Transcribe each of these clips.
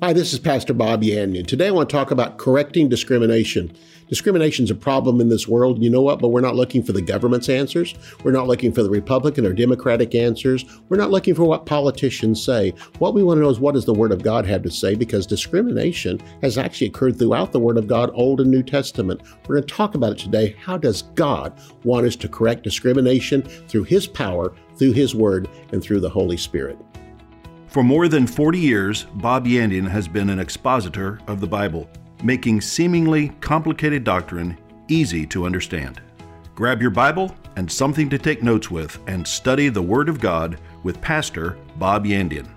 Hi, this is Pastor Bob Yandian. Today I want to talk about correcting discrimination. Discrimination is a problem in this world, you know what? But we're not looking for the government's answers. We're not looking for the Republican or Democratic answers. We're not looking for what politicians say. What we want to know is what does the Word of God have to say because discrimination has actually occurred throughout the Word of God, Old and New Testament. We're going to talk about it today. How does God want us to correct discrimination through His power, through His Word, and through the Holy Spirit? For more than 40 years, Bob Yandian has been an expositor of the Bible, making seemingly complicated doctrine easy to understand. Grab your Bible and something to take notes with and study the Word of God with Pastor Bob Yandian.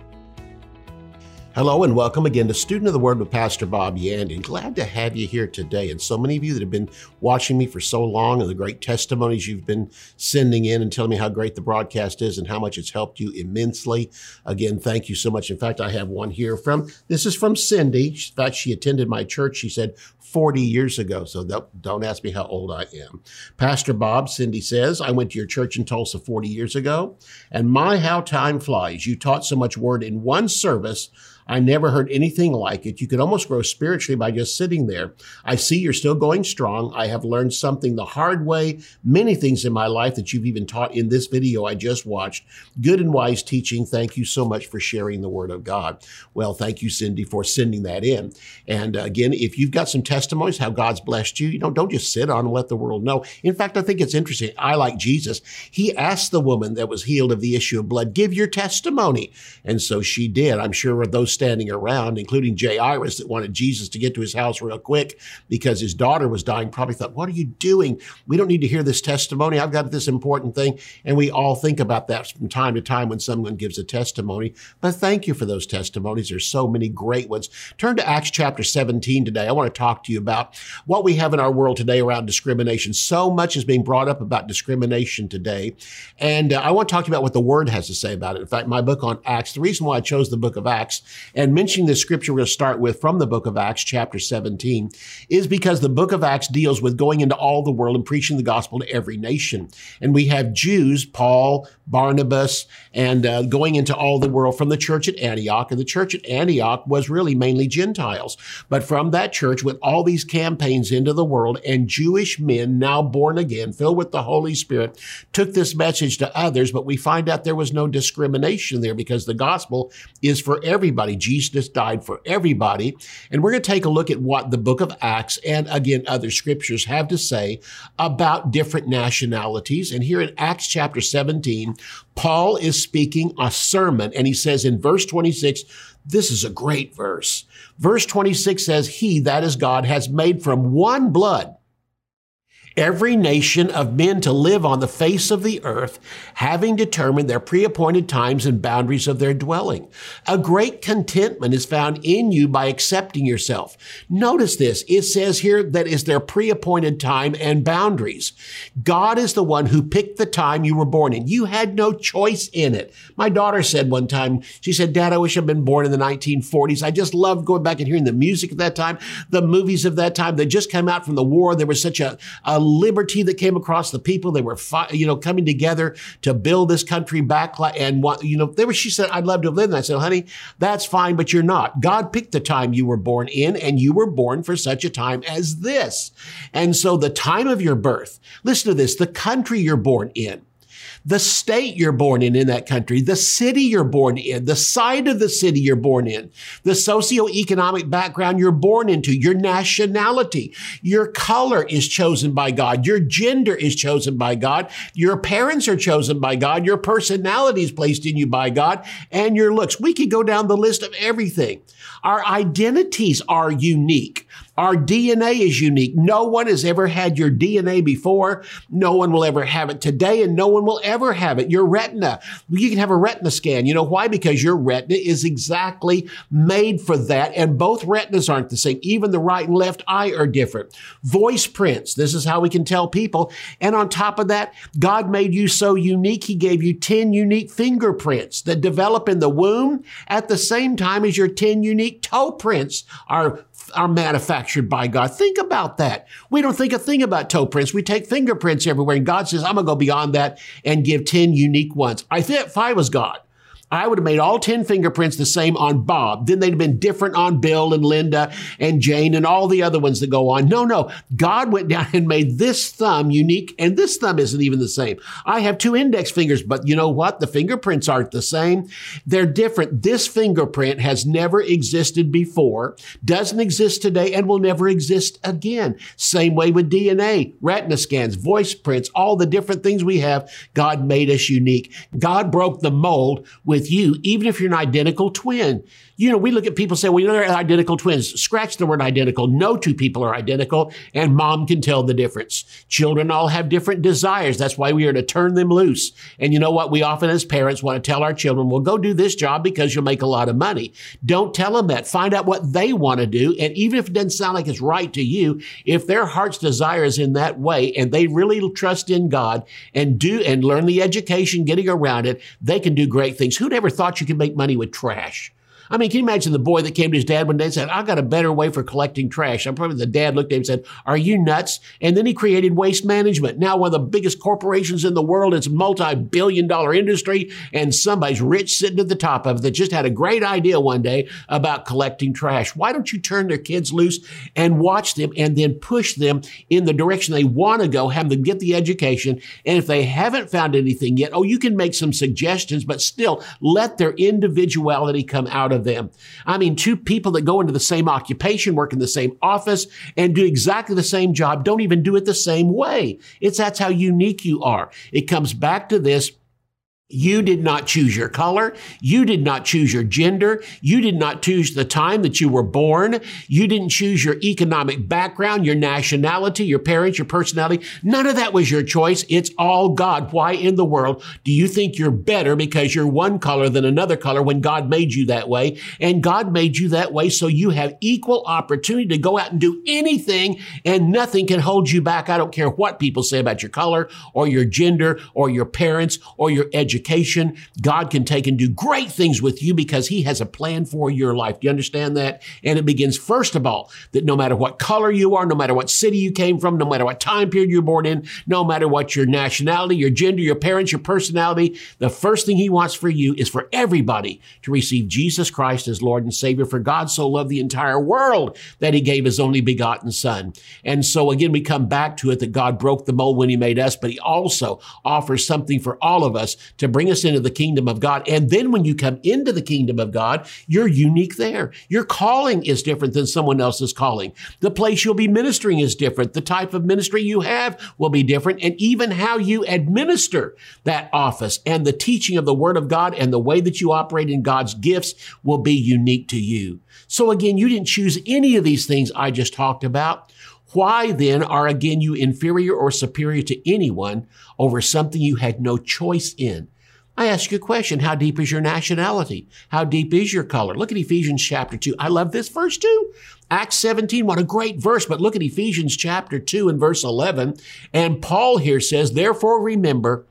Hello and welcome again to Student of the Word with Pastor Bob Yandian. Glad to have you here today. And so many of you that have been watching me for so long and the great testimonies you've been sending in and telling me how great the broadcast is and how much it's helped you immensely. Again, thank you so much. In fact, I have one here from, this is from Cindy. In fact, she attended my church, she said, 40 years ago. So don't ask me how old I am. Pastor Bob, Cindy says, I went to your church in Tulsa 40 years ago, and my, how time flies. You taught so much word in one service. I never heard anything like it. You could almost grow spiritually by just sitting there. I see you're still going strong. I have learned something the hard way, many things in my life that you've even taught in this video I just watched. Good and wise teaching. Thank you so much for sharing the word of God. Well, thank you, Cindy, for sending that in. And again, if you've got some testimonies how God's blessed you, you know, don't just sit on and let the world know. In fact, I think it's interesting. I like Jesus. He asked the woman that was healed of the issue of blood, give your testimony. And so she did. I'm sure those standing around, including Jairus that wanted Jesus to get to his house real quick because his daughter was dying, probably thought, what are you doing? We don't need to hear this testimony. I've got this important thing. And we all think about that from time to time when someone gives a testimony. But thank you for those testimonies. There's so many great ones. Turn to Acts chapter 17 today. I want to talk to you about what we have in our world today around discrimination. So much is being brought up about discrimination today. And uh, I want to talk to you about what the word has to say about it. In fact, my book on Acts, the reason why I chose the book of Acts and mentioning the scripture we're going to start with from the book of Acts, chapter 17, is because the book of Acts deals with going into all the world and preaching the gospel to every nation. And we have Jews, Paul, Barnabas, and uh, going into all the world from the church at Antioch. And the church at Antioch was really mainly Gentiles. But from that church went all these campaigns into the world, and Jewish men, now born again, filled with the Holy Spirit, took this message to others. But we find out there was no discrimination there because the gospel is for everybody. Jesus died for everybody. And we're going to take a look at what the book of Acts and again other scriptures have to say about different nationalities. And here in Acts chapter 17, Paul is speaking a sermon and he says in verse 26, this is a great verse. Verse 26 says, He, that is God, has made from one blood every nation of men to live on the face of the earth, having determined their pre-appointed times and boundaries of their dwelling. A great contentment is found in you by accepting yourself. Notice this. It says here that is their pre-appointed time and boundaries. God is the one who picked the time you were born in. You had no choice in it. My daughter said one time, she said, Dad, I wish I'd been born in the 1940s. I just loved going back and hearing the music of that time, the movies of that time. They just came out from the war. There was such a, a liberty that came across the people. They were, you know, coming together to build this country back. And, what, you know, there was, she said, I'd love to have lived. And I said, honey, that's fine, but you're not. God picked the time you were born in and you were born for such a time as this. And so the time of your birth, listen to this, the country you're born in, the state you're born in in that country, the city you're born in, the side of the city you're born in, the socioeconomic background you're born into, your nationality, your color is chosen by God, your gender is chosen by God, your parents are chosen by God, your personality is placed in you by God, and your looks. We could go down the list of everything. Our identities are unique. Our DNA is unique. No one has ever had your DNA before. No one will ever have it today, and no one will ever have it. Your retina, you can have a retina scan. You know why? Because your retina is exactly made for that, and both retinas aren't the same. Even the right and left eye are different. Voice prints, this is how we can tell people. And on top of that, God made you so unique, He gave you 10 unique fingerprints that develop in the womb at the same time as your 10 unique toe prints are, are manufactured by God. Think about that. We don't think a thing about toe prints. We take fingerprints everywhere, and God says, I'm going to go beyond that and give 10 unique ones. I think if I was God, I would have made all 10 fingerprints the same on Bob. Then they'd have been different on Bill and Linda and Jane and all the other ones that go on. No, no. God went down and made this thumb unique, and this thumb isn't even the same. I have two index fingers, but you know what? The fingerprints aren't the same. They're different. This fingerprint has never existed before, doesn't exist today, and will never exist again. Same way with DNA, retina scans, voice prints, all the different things we have. God made us unique. God broke the mold with you, even if you're an identical twin. You know, we look at people say, well, you know, they're identical twins. Scratch the word identical. No two people are identical, and mom can tell the difference. Children all have different desires. That's why we are to turn them loose. And you know what? We often, as parents, want to tell our children, well, go do this job because you'll make a lot of money. Don't tell them that. Find out what they want to do. And even if it doesn't sound like it's right to you, if their heart's desire is in that way and they really trust in God and do and learn the education getting around it, they can do great things. Who never thought you could make money with trash? I mean, can you imagine the boy that came to his dad one day and said, I got a better way for collecting trash? I'm probably the dad looked at him and said, Are you nuts? And then he created waste management. Now, one of the biggest corporations in the world, it's a multi billion dollar industry, and somebody's rich sitting at the top of it that just had a great idea one day about collecting trash. Why don't you turn their kids loose and watch them and then push them in the direction they want to go, have them get the education? And if they haven't found anything yet, oh, you can make some suggestions, but still let their individuality come out of of them. I mean, two people that go into the same occupation, work in the same office, and do exactly the same job don't even do it the same way. It's that's how unique you are. It comes back to this you did not choose your color. You did not choose your gender. You did not choose the time that you were born. You didn't choose your economic background, your nationality, your parents, your personality. None of that was your choice. It's all God. Why in the world do you think you're better because you're one color than another color when God made you that way? And God made you that way so you have equal opportunity to go out and do anything and nothing can hold you back. I don't care what people say about your color or your gender or your parents or your education education. God can take and do great things with you because he has a plan for your life. Do you understand that? And it begins first of all that no matter what color you are, no matter what city you came from, no matter what time period you're born in, no matter what your nationality, your gender, your parents, your personality, the first thing he wants for you is for everybody to receive Jesus Christ as Lord and Savior. For God so loved the entire world that he gave his only begotten son. And so again, we come back to it that God broke the mold when he made us, but he also offers something for all of us to bring us into the kingdom of God. And then when you come into the kingdom of God, you're unique there. Your calling is different than someone else's calling. The place you'll be ministering is different. The type of ministry you have will be different. And even how you administer that office and the teaching of the word of God and the way that you operate in God's gifts will be unique to you. So again, you didn't choose any of these things I just talked about. Why then are again you inferior or superior to anyone over something you had no choice in? I ask you a question. How deep is your nationality? How deep is your color? Look at Ephesians chapter 2. I love this verse too. Acts 17, what a great verse. But look at Ephesians chapter 2 and verse 11. And Paul here says, Therefore remember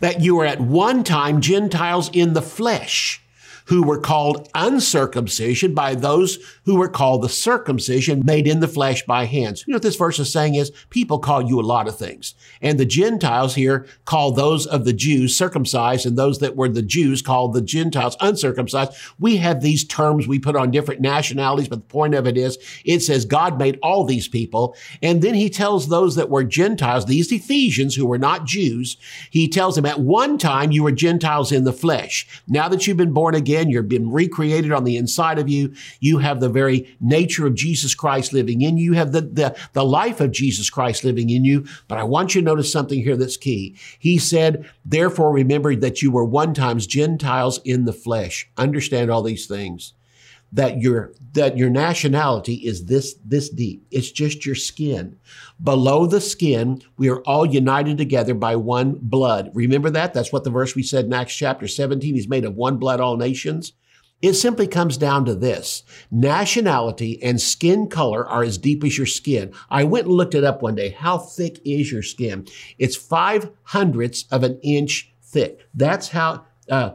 that you were at one time Gentiles in the flesh who were called uncircumcision by those who were called the circumcision made in the flesh by hands. You know what this verse is saying is people call you a lot of things. And the Gentiles here call those of the Jews circumcised and those that were the Jews called the Gentiles uncircumcised. We have these terms we put on different nationalities, but the point of it is it says God made all these people. And then he tells those that were Gentiles, these Ephesians who were not Jews, he tells them at one time you were Gentiles in the flesh. Now that you've been born again, You've been recreated on the inside of you. You have the very nature of Jesus Christ living in you. You have the, the, the life of Jesus Christ living in you. But I want you to notice something here that's key. He said, therefore remember that you were one times Gentiles in the flesh. Understand all these things that your that your nationality is this this deep. It's just your skin. Below the skin, we are all united together by one blood. Remember that? That's what the verse we said in Acts chapter 17. He's made of one blood all nations. It simply comes down to this. Nationality and skin color are as deep as your skin. I went and looked it up one day. How thick is your skin? It's five hundredths of an inch thick. That's how uh,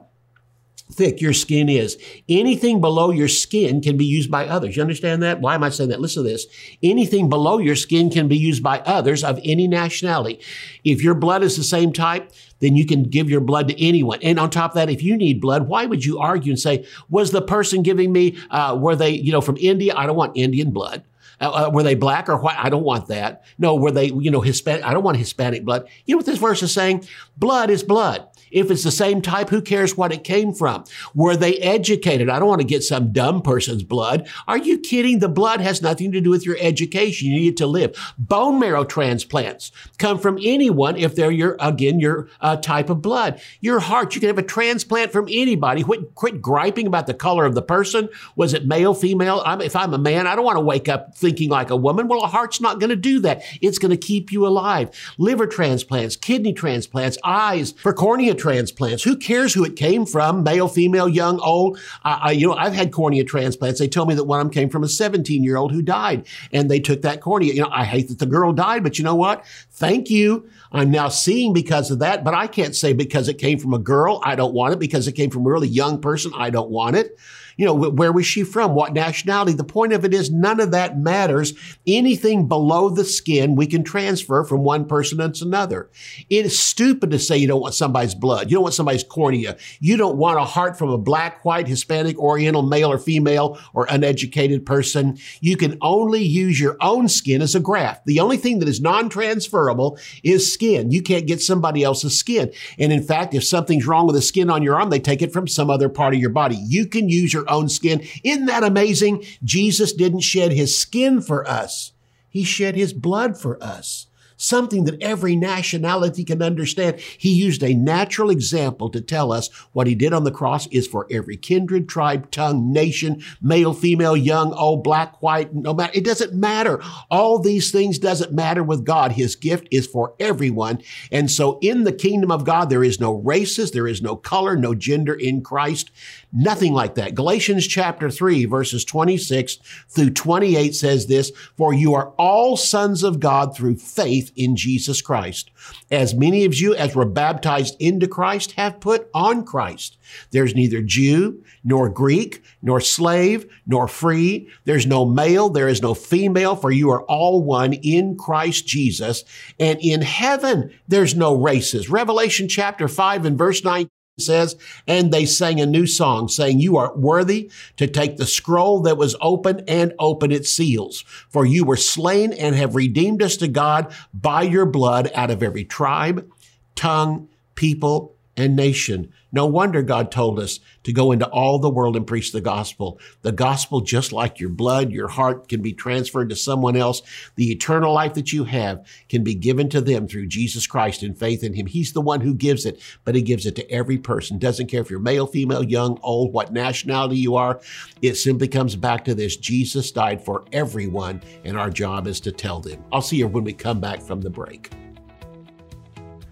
thick your skin is. Anything below your skin can be used by others. You understand that? Why am I saying that? Listen to this. Anything below your skin can be used by others of any nationality. If your blood is the same type, then you can give your blood to anyone. And on top of that, if you need blood, why would you argue and say, was the person giving me, uh, were they, you know, from India? I don't want Indian blood. Uh, uh, were they black or white? I don't want that. No, were they, you know, Hispanic? I don't want Hispanic blood. You know what this verse is saying? Blood is blood. If it's the same type, who cares what it came from? Were they educated? I don't want to get some dumb person's blood. Are you kidding? The blood has nothing to do with your education. You need it to live. Bone marrow transplants come from anyone if they're your, again, your uh, type of blood. Your heart, you can have a transplant from anybody. Quit, quit griping about the color of the person. Was it male, female? I'm, if I'm a man, I don't want to wake up thinking like a woman. Well, a heart's not going to do that. It's going to keep you alive. Liver transplants, kidney transplants, eyes for cornea transplants. Who cares who it came from? Male, female, young, old. I, you know, I've had cornea transplants. They told me that one of them came from a 17 year old who died and they took that cornea. You know, I hate that the girl died, but you know what? Thank you. I'm now seeing because of that, but I can't say because it came from a girl, I don't want it. Because it came from a really young person, I don't want it. You know, where was she from? What nationality? The point of it is none of that matters. Anything below the skin we can transfer from one person to another. It is stupid to say you don't want somebody's blood. You don't want somebody's cornea. You don't want a heart from a black, white, Hispanic, Oriental, male or female or uneducated person. You can only use your own skin as a graft. The only thing that is non-transferable is skin. You can't get somebody else's skin. And in fact, if something's wrong with the skin on your arm, they take it from some other part of your body. You can use your own skin. Isn't that amazing? Jesus didn't shed his skin for us. He shed his blood for us something that every nationality can understand. He used a natural example to tell us what he did on the cross is for every kindred, tribe, tongue, nation, male, female, young, old, black, white, no matter. It doesn't matter. All these things doesn't matter with God. His gift is for everyone. And so in the kingdom of God, there is no races, there is no color, no gender in Christ. Nothing like that. Galatians chapter 3 verses 26 through 28 says this, for you are all sons of God through faith in Jesus Christ. As many of you as were baptized into Christ have put on Christ. There's neither Jew, nor Greek, nor slave, nor free. There's no male, there is no female, for you are all one in Christ Jesus. And in heaven, there's no races. Revelation chapter 5 and verse 9 says, and they sang a new song saying, you are worthy to take the scroll that was open and open its seals. For you were slain and have redeemed us to God by your blood out of every tribe, tongue, people, and nation. No wonder God told us to go into all the world and preach the gospel. The gospel, just like your blood, your heart can be transferred to someone else. The eternal life that you have can be given to them through Jesus Christ and faith in him. He's the one who gives it, but he gives it to every person. Doesn't care if you're male, female, young, old, what nationality you are. It simply comes back to this. Jesus died for everyone, and our job is to tell them. I'll see you when we come back from the break.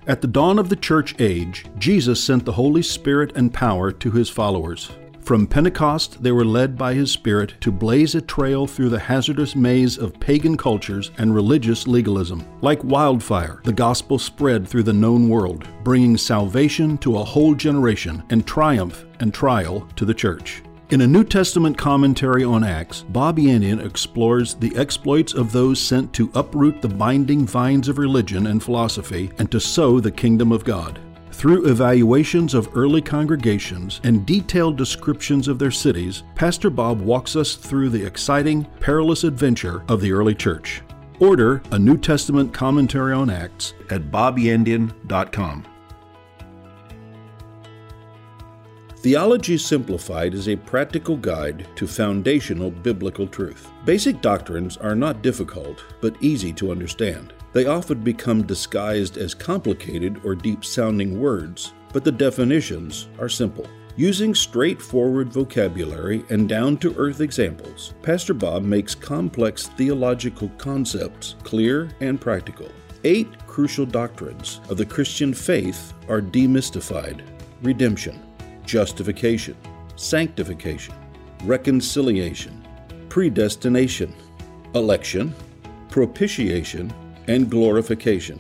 At the dawn of the church age, Jesus sent the Holy Spirit and power to his followers. From Pentecost, they were led by his Spirit to blaze a trail through the hazardous maze of pagan cultures and religious legalism. Like wildfire, the gospel spread through the known world, bringing salvation to a whole generation and triumph and trial to the church. In a New Testament commentary on Acts, Bob Yandian explores the exploits of those sent to uproot the binding vines of religion and philosophy and to sow the kingdom of God. Through evaluations of early congregations and detailed descriptions of their cities, Pastor Bob walks us through the exciting, perilous adventure of the early church. Order a New Testament commentary on Acts at bobyandian.com. Theology Simplified is a practical guide to foundational biblical truth. Basic doctrines are not difficult, but easy to understand. They often become disguised as complicated or deep sounding words, but the definitions are simple. Using straightforward vocabulary and down to earth examples, Pastor Bob makes complex theological concepts clear and practical. Eight crucial doctrines of the Christian faith are demystified redemption justification, sanctification, reconciliation, predestination, election, propitiation, and glorification.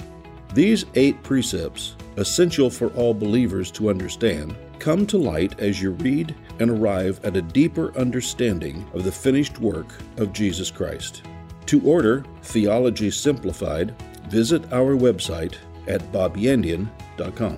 These eight precepts, essential for all believers to understand, come to light as you read and arrive at a deeper understanding of the finished work of Jesus Christ. To order Theology Simplified, visit our website at bobyandian.com.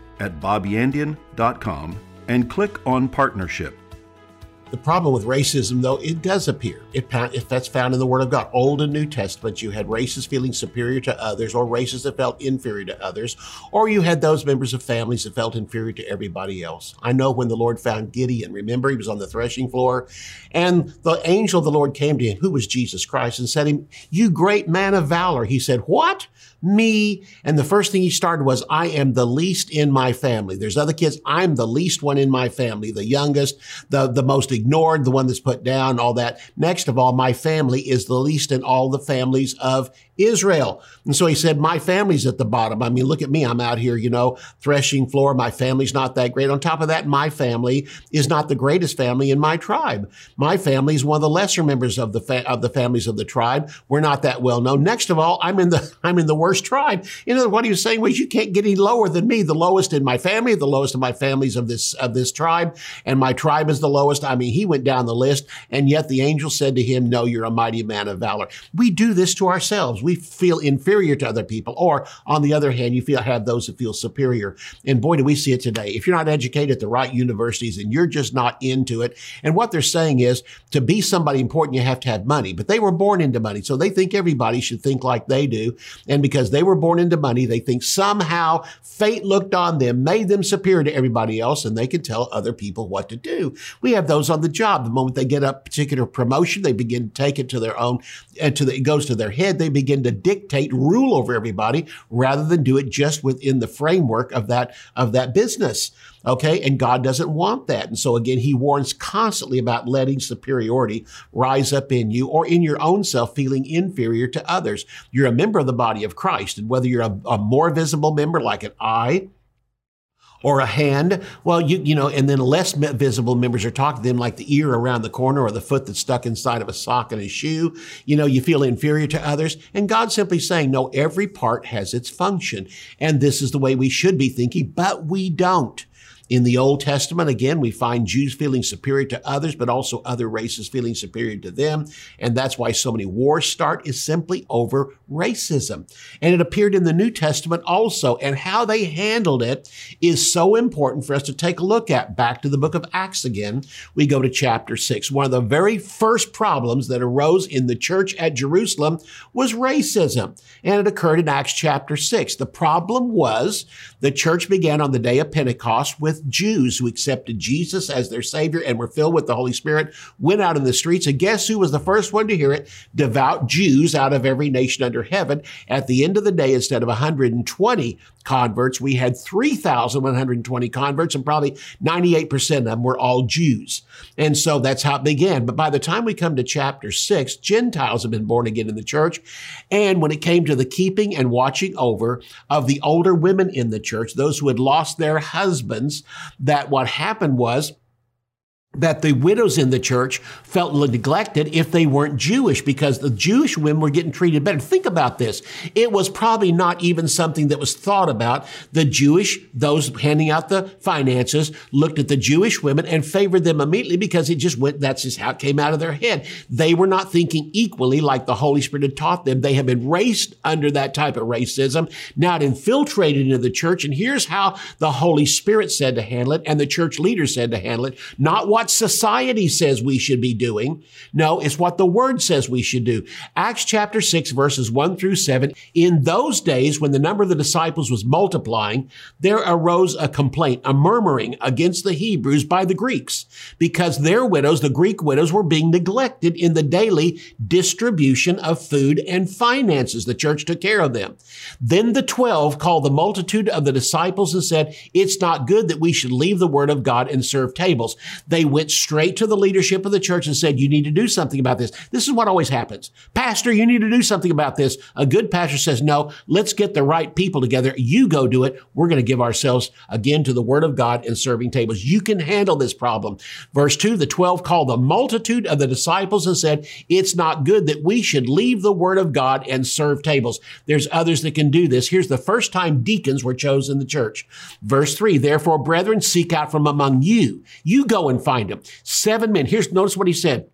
at bobyandian.com and click on Partnership. The problem with racism, though, it does appear. It, if that's found in the Word of God, Old and New Testament, you had races feeling superior to others, or races that felt inferior to others, or you had those members of families that felt inferior to everybody else. I know when the Lord found Gideon, remember he was on the threshing floor, and the angel of the Lord came to him, who was Jesus Christ, and said him, "You great man of valor." He said, "What?" me. And the first thing he started was, I am the least in my family. There's other kids. I'm the least one in my family, the youngest, the, the most ignored, the one that's put down, all that. Next of all, my family is the least in all the families of Israel. And so he said, my family's at the bottom. I mean, look at me. I'm out here, you know, threshing floor. My family's not that great. On top of that, my family is not the greatest family in my tribe. My family is one of the lesser members of the, fa- of the families of the tribe. We're not that well known. Next of all, I'm in the, I'm in the worst tribe. You know, what he was saying was you can't get any lower than me, the lowest in my family, the lowest of my families of this, of this tribe. And my tribe is the lowest. I mean, he went down the list and yet the angel said to him, no, you're a mighty man of valor. We do this to ourselves. We we feel inferior to other people. Or on the other hand, you feel have those that feel superior. And boy, do we see it today. If you're not educated at the right universities and you're just not into it, and what they're saying is to be somebody important, you have to have money. But they were born into money. So they think everybody should think like they do. And because they were born into money, they think somehow fate looked on them, made them superior to everybody else, and they can tell other people what to do. We have those on the job. The moment they get a particular promotion, they begin to take it to their own, and to the, it goes to their head. They begin to dictate, rule over everybody rather than do it just within the framework of that, of that business. Okay. And God doesn't want that. And so again, he warns constantly about letting superiority rise up in you or in your own self feeling inferior to others. You're a member of the body of Christ. And whether you're a, a more visible member like an eye, or a hand. Well, you you know, and then less visible members are talking to them like the ear around the corner or the foot that's stuck inside of a sock and a shoe. You know, you feel inferior to others. And God's simply saying, no, every part has its function. And this is the way we should be thinking, but we don't. In the Old Testament, again, we find Jews feeling superior to others, but also other races feeling superior to them. And that's why so many wars start is simply over racism. And it appeared in the New Testament also. And how they handled it is so important for us to take a look at. Back to the book of Acts again, we go to chapter six. One of the very first problems that arose in the church at Jerusalem was racism. And it occurred in Acts chapter six. The problem was the church began on the day of Pentecost with Jews who accepted Jesus as their Savior and were filled with the Holy Spirit, went out in the streets. And guess who was the first one to hear it? Devout Jews out of every nation under heaven. At the end of the day, instead of 120 converts, we had 3,120 converts, and probably 98% of them were all Jews. And so that's how it began. But by the time we come to chapter six, Gentiles have been born again in the church. And when it came to the keeping and watching over of the older women in the church, those who had lost their husbands, that what happened was that the widows in the church felt neglected if they weren't Jewish because the Jewish women were getting treated better. Think about this. It was probably not even something that was thought about. The Jewish, those handing out the finances, looked at the Jewish women and favored them immediately because it just went, that's just how it came out of their head. They were not thinking equally like the Holy Spirit had taught them. They had been raised under that type of racism. Now it infiltrated into the church. And here's how the Holy Spirit said to handle it and the church leaders said to handle it. Not what what society says we should be doing. No, it's what the word says we should do. Acts chapter 6 verses 1 through 7. In those days when the number of the disciples was multiplying, there arose a complaint, a murmuring against the Hebrews by the Greeks because their widows, the Greek widows, were being neglected in the daily distribution of food and finances. The church took care of them. Then the twelve called the multitude of the disciples and said, it's not good that we should leave the word of God and serve tables. They went straight to the leadership of the church and said, you need to do something about this. This is what always happens. Pastor, you need to do something about this. A good pastor says, no, let's get the right people together. You go do it. We're going to give ourselves again to the word of God and serving tables. You can handle this problem. Verse two, the 12 called the multitude of the disciples and said, it's not good that we should leave the word of God and serve tables. There's others that can do this. Here's the first time deacons were chosen in the church. Verse three, therefore, brethren, seek out from among you. You go and find them. Seven men. Here's, notice what he said.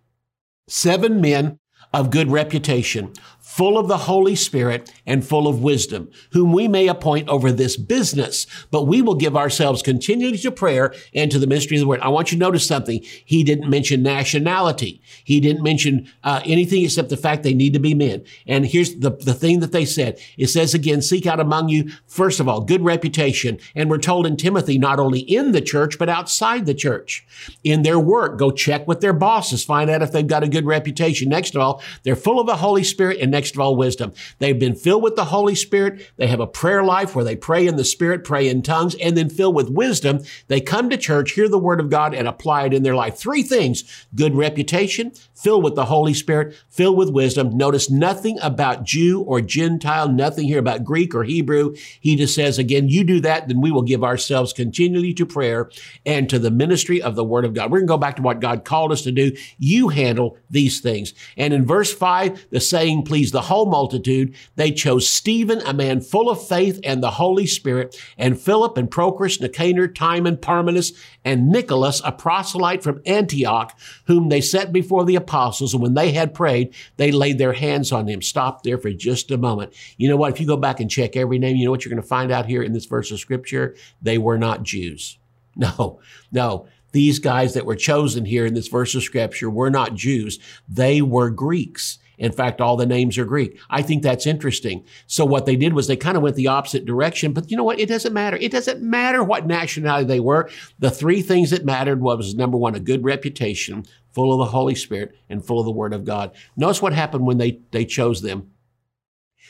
Seven men of good reputation, full of the Holy Spirit and full of wisdom, whom we may appoint over this business. But we will give ourselves continually to prayer and to the ministry of the word. I want you to notice something. He didn't mention nationality. He didn't mention uh, anything except the fact they need to be men. And here's the, the thing that they said. It says again, seek out among you, first of all, good reputation. And we're told in Timothy, not only in the church, but outside the church. In their work, go check with their bosses, find out if they've got a good reputation. Next of all, they're full of the Holy Spirit. And next of all wisdom. They've been filled with the Holy Spirit. They have a prayer life where they pray in the Spirit, pray in tongues, and then filled with wisdom. They come to church, hear the word of God, and apply it in their life. Three things. Good reputation, filled with the Holy Spirit, filled with wisdom. Notice nothing about Jew or Gentile, nothing here about Greek or Hebrew. He just says, again, you do that, then we will give ourselves continually to prayer and to the ministry of the word of God. We're going to go back to what God called us to do. You handle these things. And in verse five, the saying the whole multitude. They chose Stephen, a man full of faith and the Holy Spirit, and Philip and Prochorus, Nicanor, Timon, Parmenas, and Nicholas, a proselyte from Antioch, whom they set before the apostles. And when they had prayed, they laid their hands on him. Stop there for just a moment. You know what? If you go back and check every name, you know what you're going to find out here in this verse of scripture? They were not Jews. No, no. These guys that were chosen here in this verse of scripture were not Jews. They were Greeks. In fact, all the names are Greek. I think that's interesting. So what they did was they kind of went the opposite direction, but you know what? It doesn't matter. It doesn't matter what nationality they were. The three things that mattered was number one, a good reputation, full of the Holy Spirit and full of the Word of God. Notice what happened when they, they chose them.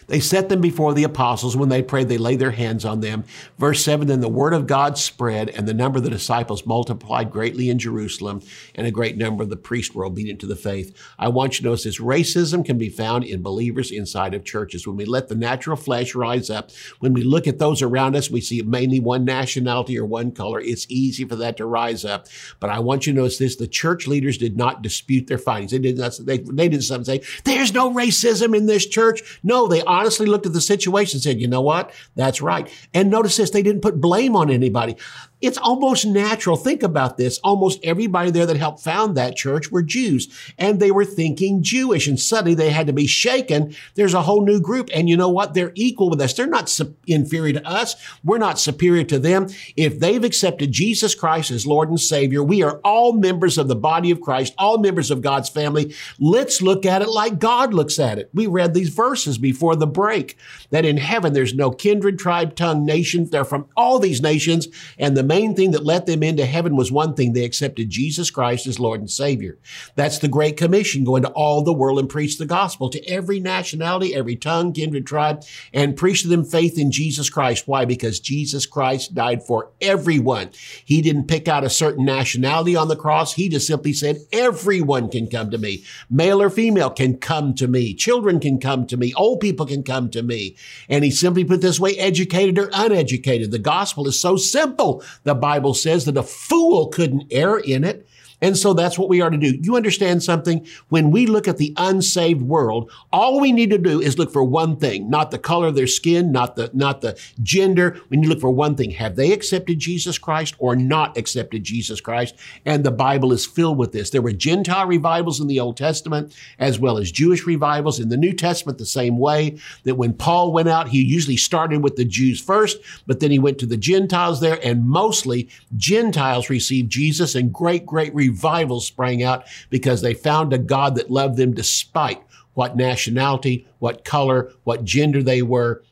They set them before the apostles. When they prayed, they laid their hands on them. Verse 7 Then the word of God spread, and the number of the disciples multiplied greatly in Jerusalem, and a great number of the priests were obedient to the faith. I want you to notice this racism can be found in believers inside of churches. When we let the natural flesh rise up, when we look at those around us, we see mainly one nationality or one color. It's easy for that to rise up. But I want you to notice this the church leaders did not dispute their findings. They did not, they, they didn't say, There's no racism in this church. No, they honestly looked at the situation and said, you know what? That's right. And notice this, they didn't put blame on anybody. It's almost natural. Think about this. Almost everybody there that helped found that church were Jews and they were thinking Jewish and suddenly they had to be shaken. There's a whole new group. And you know what? They're equal with us. They're not inferior to us. We're not superior to them. If they've accepted Jesus Christ as Lord and Savior, we are all members of the body of Christ, all members of God's family. Let's look at it like God looks at it. We read these verses before the break that in heaven there's no kindred, tribe, tongue, nation. They're from all these nations and the main thing that let them into heaven was one thing. They accepted Jesus Christ as Lord and Savior. That's the Great Commission. Go into all the world and preach the gospel to every nationality, every tongue, kindred, tribe, and preach to them faith in Jesus Christ. Why? Because Jesus Christ died for everyone. He didn't pick out a certain nationality on the cross. He just simply said, everyone can come to me. Male or female can come to me. Children can come to me. Old people can come to me. And he simply put this way, educated or uneducated. The gospel is so simple. The Bible says that a fool couldn't err in it. And so that's what we are to do. You understand something? When we look at the unsaved world, all we need to do is look for one thing, not the color of their skin, not the, not the gender. We need to look for one thing. Have they accepted Jesus Christ or not accepted Jesus Christ? And the Bible is filled with this. There were Gentile revivals in the Old Testament as well as Jewish revivals in the New Testament the same way that when Paul went out, he usually started with the Jews first, but then he went to the Gentiles there and mostly Gentiles received Jesus and great, great revival sprang out because they found a God that loved them despite what nationality, what color, what gender they were,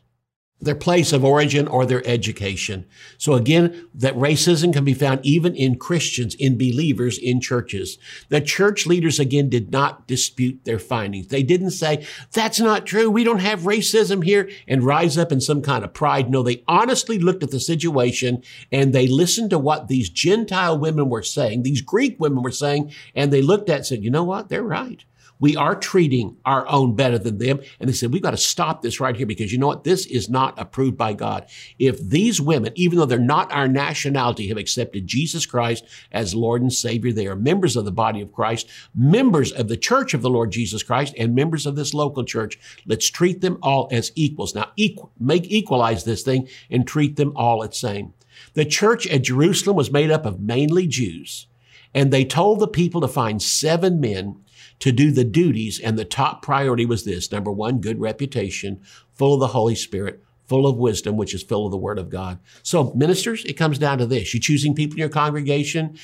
their place of origin or their education. So again, that racism can be found even in Christians, in believers, in churches. The church leaders again did not dispute their findings. They didn't say, that's not true. We don't have racism here and rise up in some kind of pride. No, they honestly looked at the situation and they listened to what these Gentile women were saying, these Greek women were saying, and they looked at and said, you know what? They're right. We are treating our own better than them. And they said, we've got to stop this right here because you know what? This is not approved by God. If these women, even though they're not our nationality, have accepted Jesus Christ as Lord and Savior, they are members of the body of Christ, members of the church of the Lord Jesus Christ, and members of this local church. Let's treat them all as equals. Now, equal, make equalize this thing and treat them all the same. The church at Jerusalem was made up of mainly Jews, and they told the people to find seven men to do the duties. And the top priority was this. Number one, good reputation, full of the Holy Spirit, full of wisdom, which is full of the word of God. So ministers, it comes down to this. You're choosing people in your congregation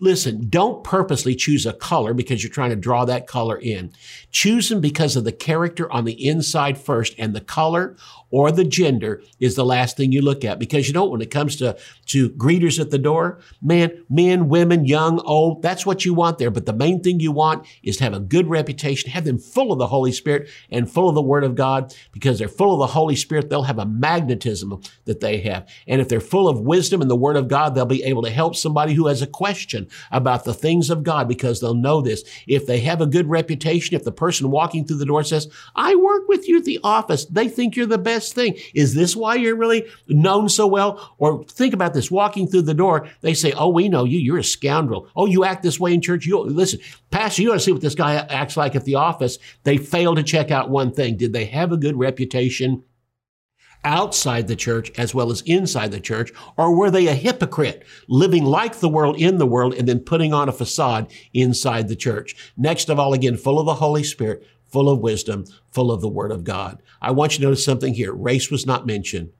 Listen, don't purposely choose a color because you're trying to draw that color in. Choose them because of the character on the inside first, and the color or the gender is the last thing you look at. Because you know, when it comes to, to greeters at the door, man, men, women, young, old, that's what you want there. But the main thing you want is to have a good reputation, have them full of the Holy Spirit and full of the Word of God, because they're full of the Holy Spirit, they'll have a magnetism that they have. And if they're full of wisdom and the Word of God, they'll be able to help somebody who has a question about the things of God because they'll know this. If they have a good reputation, if the person walking through the door says, I work with you at the office, they think you're the best thing. Is this why you're really known so well? Or think about this walking through the door, they say, Oh, we know you. You're a scoundrel. Oh, you act this way in church. You listen, Pastor, you ought to see what this guy acts like at the office. They fail to check out one thing. Did they have a good reputation? outside the church as well as inside the church? Or were they a hypocrite, living like the world in the world and then putting on a facade inside the church? Next of all, again, full of the Holy Spirit, full of wisdom, full of the Word of God. I want you to notice something here. Race was not mentioned.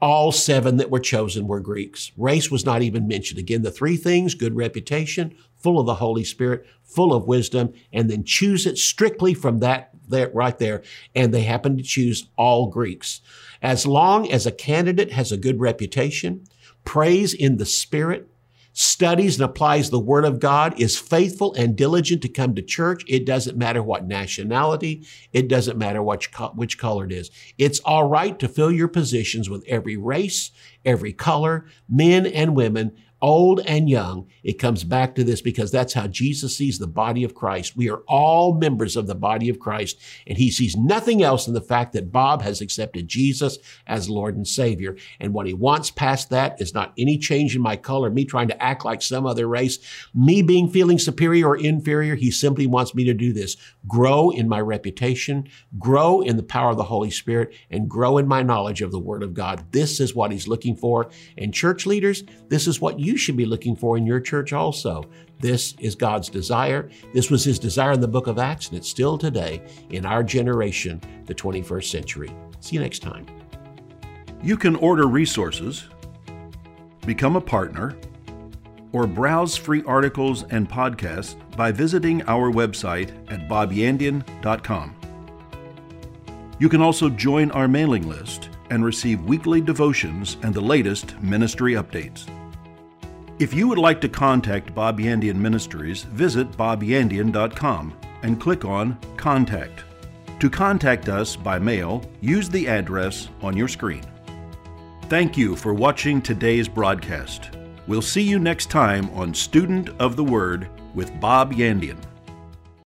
All seven that were chosen were Greeks. Race was not even mentioned. Again, the three things good reputation, full of the Holy Spirit, full of wisdom, and then choose it strictly from that there, right there. And they happen to choose all Greeks. As long as a candidate has a good reputation, prays in the Spirit, studies and applies the Word of God, is faithful and diligent to come to church, it doesn't matter what nationality, it doesn't matter which, which color it is. It's all right to fill your positions with every race, every color, men and women, old and young, it comes back to this because that's how Jesus sees the body of Christ. We are all members of the body of Christ, and he sees nothing else than the fact that Bob has accepted Jesus as Lord and Savior. And what he wants past that is not any change in my color, me trying to act like some other race, me being feeling superior or inferior. He simply wants me to do this grow in my reputation, grow in the power of the Holy Spirit, and grow in my knowledge of the Word of God. This is what he's looking for. And church leaders, this is what you you should be looking for in your church also. This is God's desire. This was his desire in the book of Acts, and it's still today in our generation, the 21st century. See you next time. You can order resources, become a partner, or browse free articles and podcasts by visiting our website at bobyandian.com. You can also join our mailing list and receive weekly devotions and the latest ministry updates. If you would like to contact Bob Yandian Ministries, visit bobyandian.com and click on Contact. To contact us by mail, use the address on your screen. Thank you for watching today's broadcast. We'll see you next time on Student of the Word with Bob Yandian.